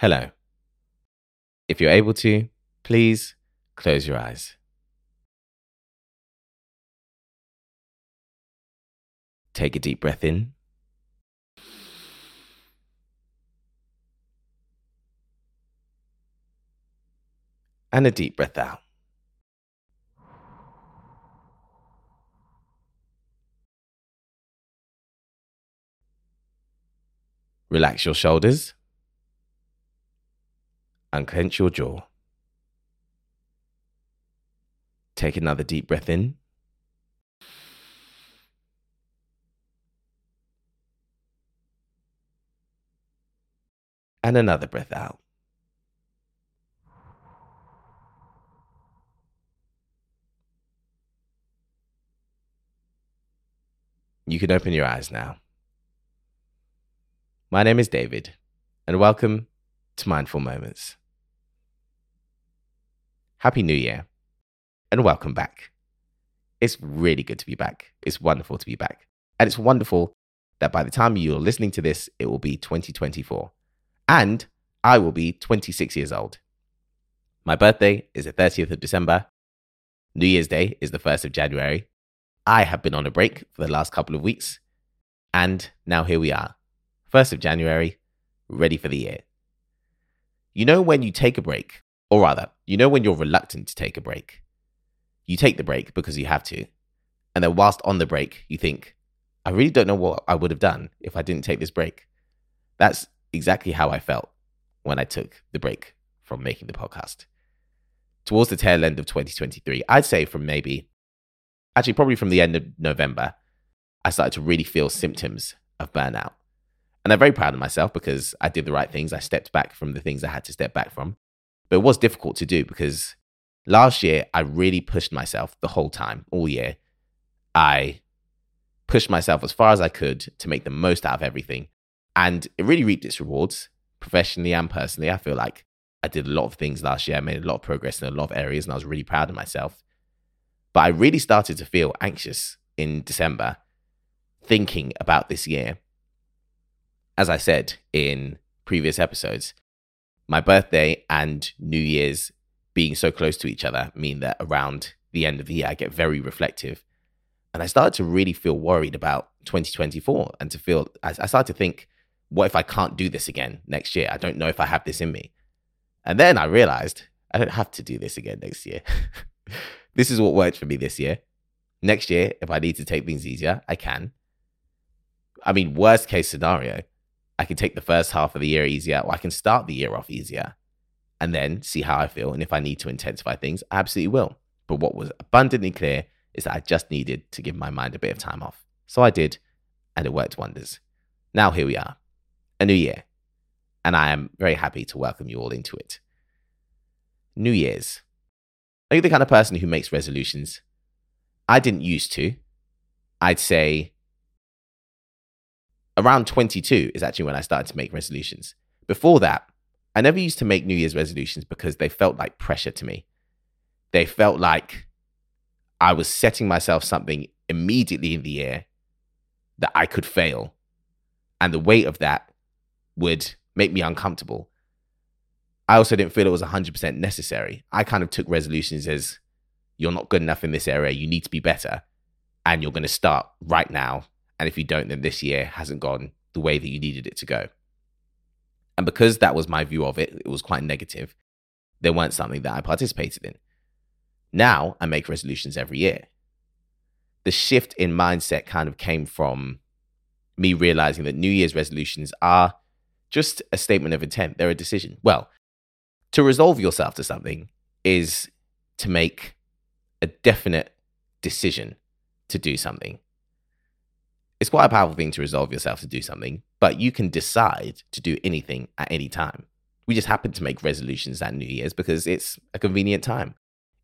Hello. If you're able to, please close your eyes. Take a deep breath in. And a deep breath out. Relax your shoulders. Unclench your jaw. Take another deep breath in. And another breath out. You can open your eyes now. My name is David, and welcome to Mindful Moments. Happy New Year, and welcome back. It's really good to be back. It's wonderful to be back. And it's wonderful that by the time you're listening to this, it will be 2024. And I will be 26 years old. My birthday is the 30th of December. New Year's Day is the 1st of January. I have been on a break for the last couple of weeks. And now here we are 1st of January, ready for the year. You know when you take a break, or rather, you know when you're reluctant to take a break. You take the break because you have to. And then whilst on the break, you think, I really don't know what I would have done if I didn't take this break. That's exactly how I felt when I took the break from making the podcast. Towards the tail end of 2023, I'd say from maybe, actually, probably from the end of November, I started to really feel symptoms of burnout. And I'm very proud of myself because I did the right things. I stepped back from the things I had to step back from. But it was difficult to do because last year I really pushed myself the whole time, all year. I pushed myself as far as I could to make the most out of everything. And it really reaped its rewards professionally and personally. I feel like I did a lot of things last year. I made a lot of progress in a lot of areas and I was really proud of myself. But I really started to feel anxious in December thinking about this year as I said in previous episodes, my birthday and New Year's being so close to each other mean that around the end of the year, I get very reflective. And I started to really feel worried about 2024 and to feel, I started to think, what if I can't do this again next year? I don't know if I have this in me. And then I realized I don't have to do this again next year. this is what worked for me this year. Next year, if I need to take things easier, I can. I mean, worst case scenario, I can take the first half of the year easier, or I can start the year off easier and then see how I feel. And if I need to intensify things, I absolutely will. But what was abundantly clear is that I just needed to give my mind a bit of time off. So I did, and it worked wonders. Now here we are, a new year, and I am very happy to welcome you all into it. New Year's. Are you the kind of person who makes resolutions? I didn't used to. I'd say around 22 is actually when I started to make resolutions. Before that, I never used to make New Year's resolutions because they felt like pressure to me. They felt like I was setting myself something immediately in the year that I could fail. And the weight of that would make me uncomfortable. I also didn't feel it was 100% necessary. I kind of took resolutions as you're not good enough in this area, you need to be better, and you're going to start right now and if you don't, then this year hasn't gone the way that you needed it to go. And because that was my view of it, it was quite negative. There weren't something that I participated in. Now I make resolutions every year. The shift in mindset kind of came from me realizing that New Year's resolutions are just a statement of intent. They're a decision. Well, to resolve yourself to something is to make a definite decision to do something it's quite a powerful thing to resolve yourself to do something, but you can decide to do anything at any time. We just happen to make resolutions at New Year's because it's a convenient time.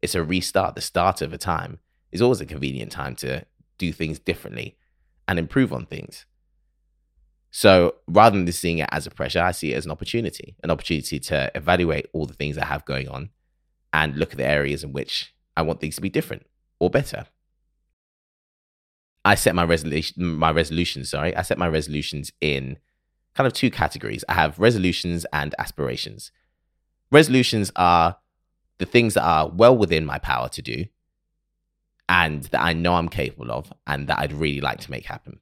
It's a restart. The start of a time is always a convenient time to do things differently and improve on things. So rather than seeing it as a pressure, I see it as an opportunity, an opportunity to evaluate all the things I have going on and look at the areas in which I want things to be different or better. I set my resolution, my resolutions. Sorry, I set my resolutions in kind of two categories. I have resolutions and aspirations. Resolutions are the things that are well within my power to do and that I know I'm capable of and that I'd really like to make happen.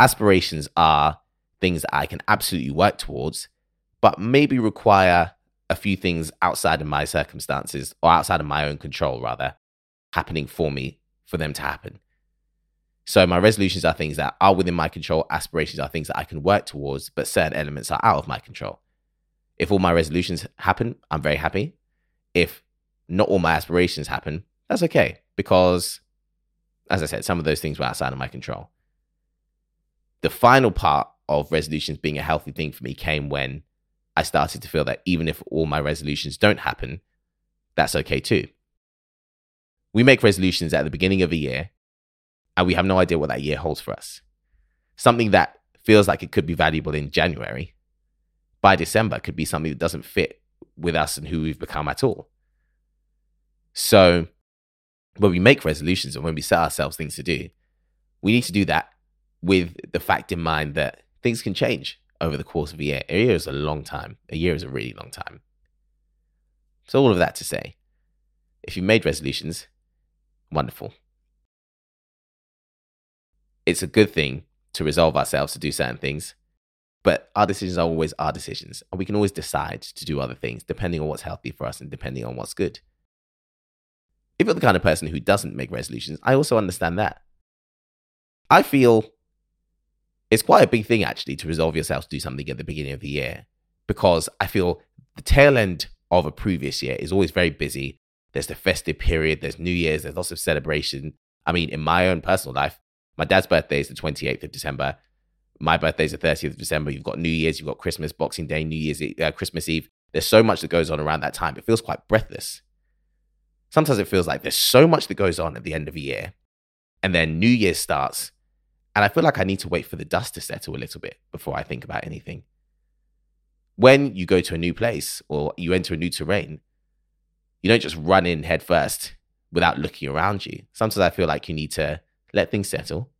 Aspirations are things that I can absolutely work towards, but maybe require a few things outside of my circumstances or outside of my own control, rather, happening for me for them to happen. So my resolutions are things that are within my control. Aspirations are things that I can work towards, but certain elements are out of my control. If all my resolutions happen, I'm very happy. If not all my aspirations happen, that's okay because, as I said, some of those things were outside of my control. The final part of resolutions being a healthy thing for me came when I started to feel that even if all my resolutions don't happen, that's okay too. We make resolutions at the beginning of a year and we have no idea what that year holds for us. Something that feels like it could be valuable in January by December could be something that doesn't fit with us and who we've become at all. So, when we make resolutions and when we set ourselves things to do, we need to do that with the fact in mind that things can change over the course of a year. A year is a long time. A year is a really long time. So, all of that to say, if you made resolutions, wonderful it's a good thing to resolve ourselves to do certain things. But our decisions are always our decisions. And we can always decide to do other things depending on what's healthy for us and depending on what's good. If you're the kind of person who doesn't make resolutions, I also understand that. I feel it's quite a big thing actually to resolve yourself to do something at the beginning of the year because I feel the tail end of a previous year is always very busy. There's the festive period, there's New Year's, there's lots of celebration. I mean, in my own personal life, my dad's birthday is the 28th of December. My birthday is the 30th of December. You've got New Year's, you've got Christmas, Boxing Day, New Year's, uh, Christmas Eve. There's so much that goes on around that time. It feels quite breathless. Sometimes it feels like there's so much that goes on at the end of a year. And then New Year starts. And I feel like I need to wait for the dust to settle a little bit before I think about anything. When you go to a new place or you enter a new terrain, you don't just run in head first without looking around you. Sometimes I feel like you need to let things settle,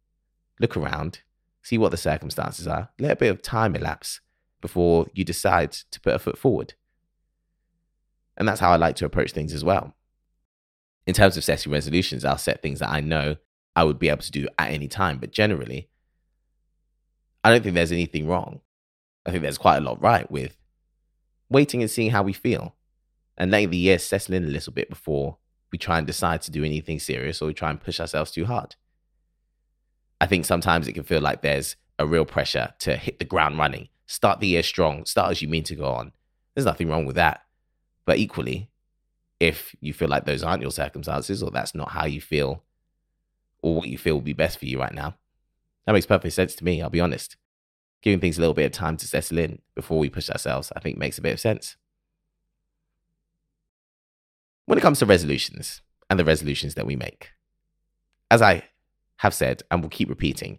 look around, see what the circumstances are, let a bit of time elapse before you decide to put a foot forward. And that's how I like to approach things as well. In terms of setting resolutions, I'll set things that I know I would be able to do at any time. But generally, I don't think there's anything wrong. I think there's quite a lot right with waiting and seeing how we feel and letting the year settle in a little bit before we try and decide to do anything serious or we try and push ourselves too hard. I think sometimes it can feel like there's a real pressure to hit the ground running, start the year strong, start as you mean to go on. There's nothing wrong with that. But equally, if you feel like those aren't your circumstances or that's not how you feel or what you feel will be best for you right now, that makes perfect sense to me, I'll be honest. Giving things a little bit of time to settle in before we push ourselves, I think makes a bit of sense. When it comes to resolutions and the resolutions that we make, as I have said and will keep repeating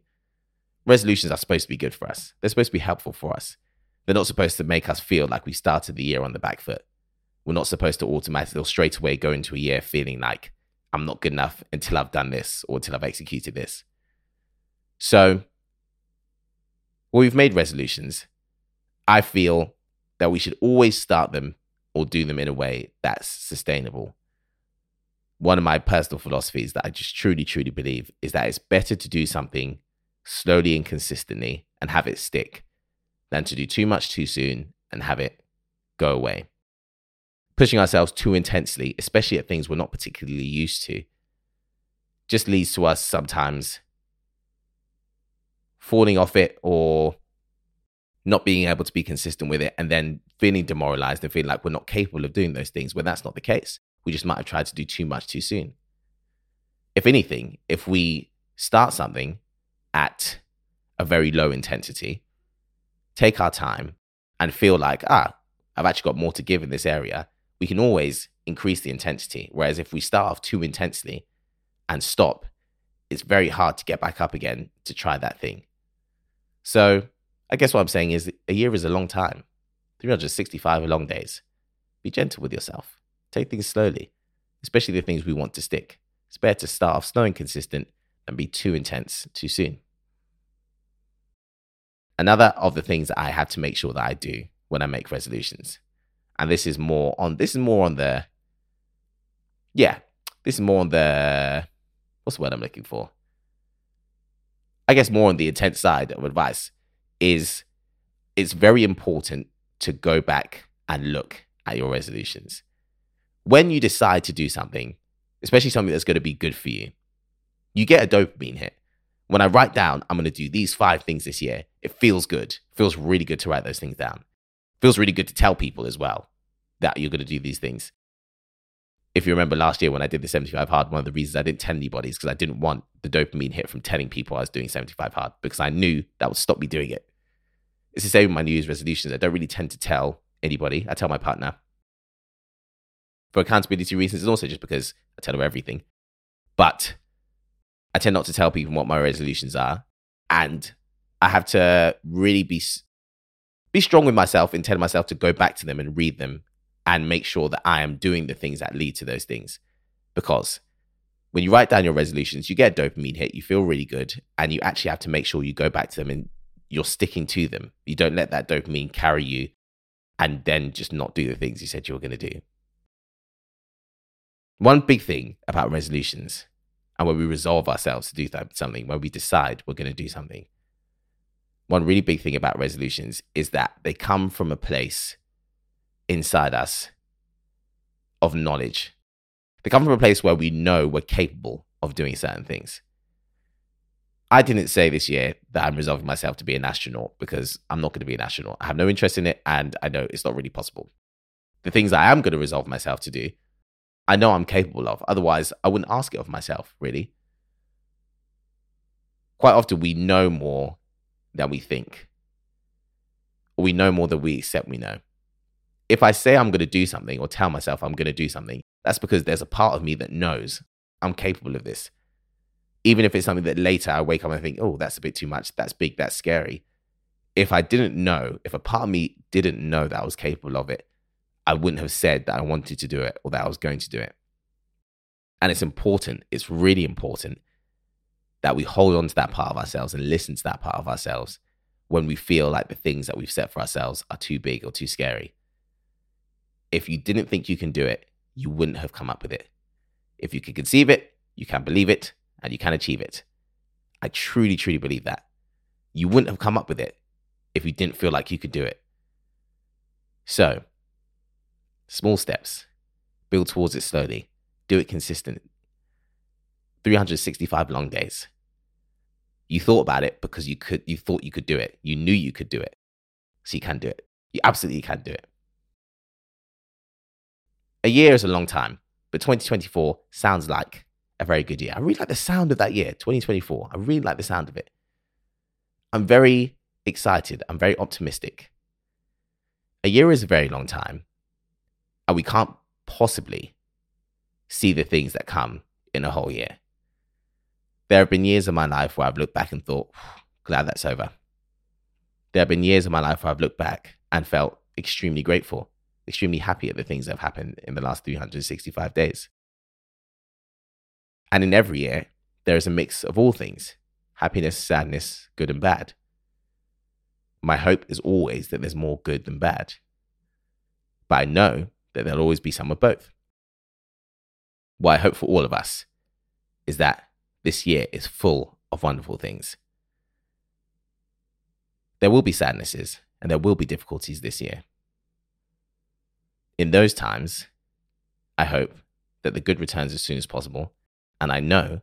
resolutions are supposed to be good for us. They're supposed to be helpful for us. They're not supposed to make us feel like we started the year on the back foot. We're not supposed to automatically or straight away go into a year feeling like I'm not good enough until I've done this or until I've executed this. So, when we've made resolutions, I feel that we should always start them or do them in a way that's sustainable one of my personal philosophies that I just truly, truly believe is that it's better to do something slowly and consistently and have it stick than to do too much too soon and have it go away. Pushing ourselves too intensely, especially at things we're not particularly used to, just leads to us sometimes falling off it or not being able to be consistent with it and then feeling demoralized and feeling like we're not capable of doing those things when that's not the case. We just might have tried to do too much too soon. If anything, if we start something at a very low intensity, take our time, and feel like, ah, I've actually got more to give in this area, we can always increase the intensity. Whereas if we start off too intensely and stop, it's very hard to get back up again to try that thing. So I guess what I'm saying is a year is a long time. 365 are long days. Be gentle with yourself. Take things slowly, especially the things we want to stick. It's better to start off slow and consistent than be too intense too soon. Another of the things that I have to make sure that I do when I make resolutions, and this is more on this is more on the yeah, this is more on the what's the word I'm looking for? I guess more on the intent side of advice is it's very important to go back and look at your resolutions. When you decide to do something, especially something that's going to be good for you, you get a dopamine hit. When I write down, I'm going to do these five things this year, it feels good. It feels really good to write those things down. It feels really good to tell people as well that you're going to do these things. If you remember last year when I did the 75 hard, one of the reasons I didn't tell anybody is because I didn't want the dopamine hit from telling people I was doing 75 hard because I knew that would stop me doing it. It's the same with my New Year's resolutions. I don't really tend to tell anybody. I tell my partner for accountability reasons, and also just because I tell her everything. But I tend not to tell people what my resolutions are, and I have to really be be strong with myself and tell myself to go back to them and read them and make sure that I am doing the things that lead to those things. Because when you write down your resolutions, you get a dopamine hit, you feel really good, and you actually have to make sure you go back to them and you're sticking to them. You don't let that dopamine carry you and then just not do the things you said you were going to do. One big thing about resolutions and when we resolve ourselves to do something, when we decide we're going to do something, one really big thing about resolutions is that they come from a place inside us of knowledge. They come from a place where we know we're capable of doing certain things. I didn't say this year that I'm resolving myself to be an astronaut because I'm not going to be an astronaut. I have no interest in it and I know it's not really possible. The things I am going to resolve myself to do, I know I'm capable of. Otherwise, I wouldn't ask it of myself, really. Quite often, we know more than we think, we know more than we accept we know. If I say I'm going to do something or tell myself I'm going to do something, that's because there's a part of me that knows I'm capable of this even if it's something that later I wake up and think, oh, that's a bit too much, that's big, that's scary. If I didn't know, if a part of me didn't know that I was capable of it, I wouldn't have said that I wanted to do it or that I was going to do it. And it's important, it's really important that we hold on to that part of ourselves and listen to that part of ourselves when we feel like the things that we've set for ourselves are too big or too scary. If you didn't think you can do it, you wouldn't have come up with it. If you can conceive it, you can believe it, and you can achieve it. I truly, truly believe that. You wouldn't have come up with it if you didn't feel like you could do it. So, small steps, build towards it slowly, do it consistent. 365 long days. You thought about it because you could you thought you could do it. You knew you could do it. So you can do it. You absolutely can do it. A year is a long time, but 2024 sounds like a very good year. I really like the sound of that year, 2024. I really like the sound of it. I'm very excited. I'm very optimistic. A year is a very long time, and we can't possibly see the things that come in a whole year. There have been years of my life where I've looked back and thought, glad that's over. There have been years of my life where I've looked back and felt extremely grateful, extremely happy at the things that have happened in the last 365 days. And in every year, there is a mix of all things happiness, sadness, good and bad. My hope is always that there's more good than bad. But I know that there'll always be some of both. What I hope for all of us is that this year is full of wonderful things. There will be sadnesses and there will be difficulties this year. In those times, I hope that the good returns as soon as possible and I know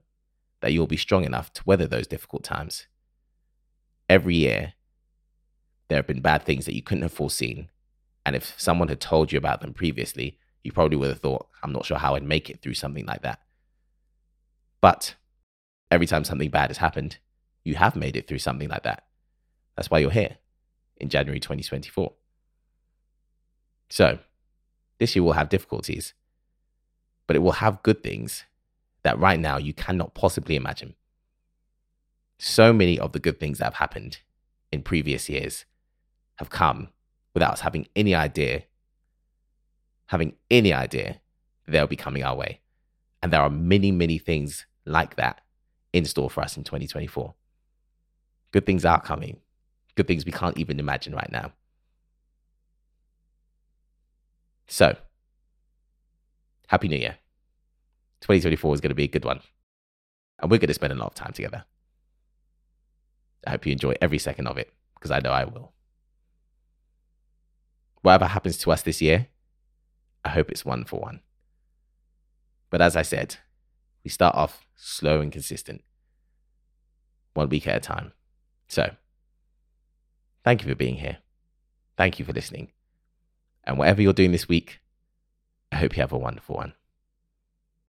that you'll be strong enough to weather those difficult times. Every year, there have been bad things that you couldn't have foreseen. And if someone had told you about them previously, you probably would have thought, I'm not sure how I'd make it through something like that. But every time something bad has happened, you have made it through something like that. That's why you're here in January 2024. So, this year will have difficulties, but it will have good things that right now you cannot possibly imagine. So many of the good things that have happened in previous years have come without us having any idea, having any idea they'll be coming our way. And there are many, many things like that in store for us in 2024. Good things are coming. good things we can't even imagine right now. So, Happy New Year. 2024 is going to be a good one. And we're going to spend a lot of time together. I hope you enjoy every second of it because I know I will. Whatever happens to us this year, I hope it's one for one. But as I said, we start off slow and consistent, one week at a time. So, thank you for being here. Thank you for listening. And whatever you're doing this week, I hope you have a wonderful one.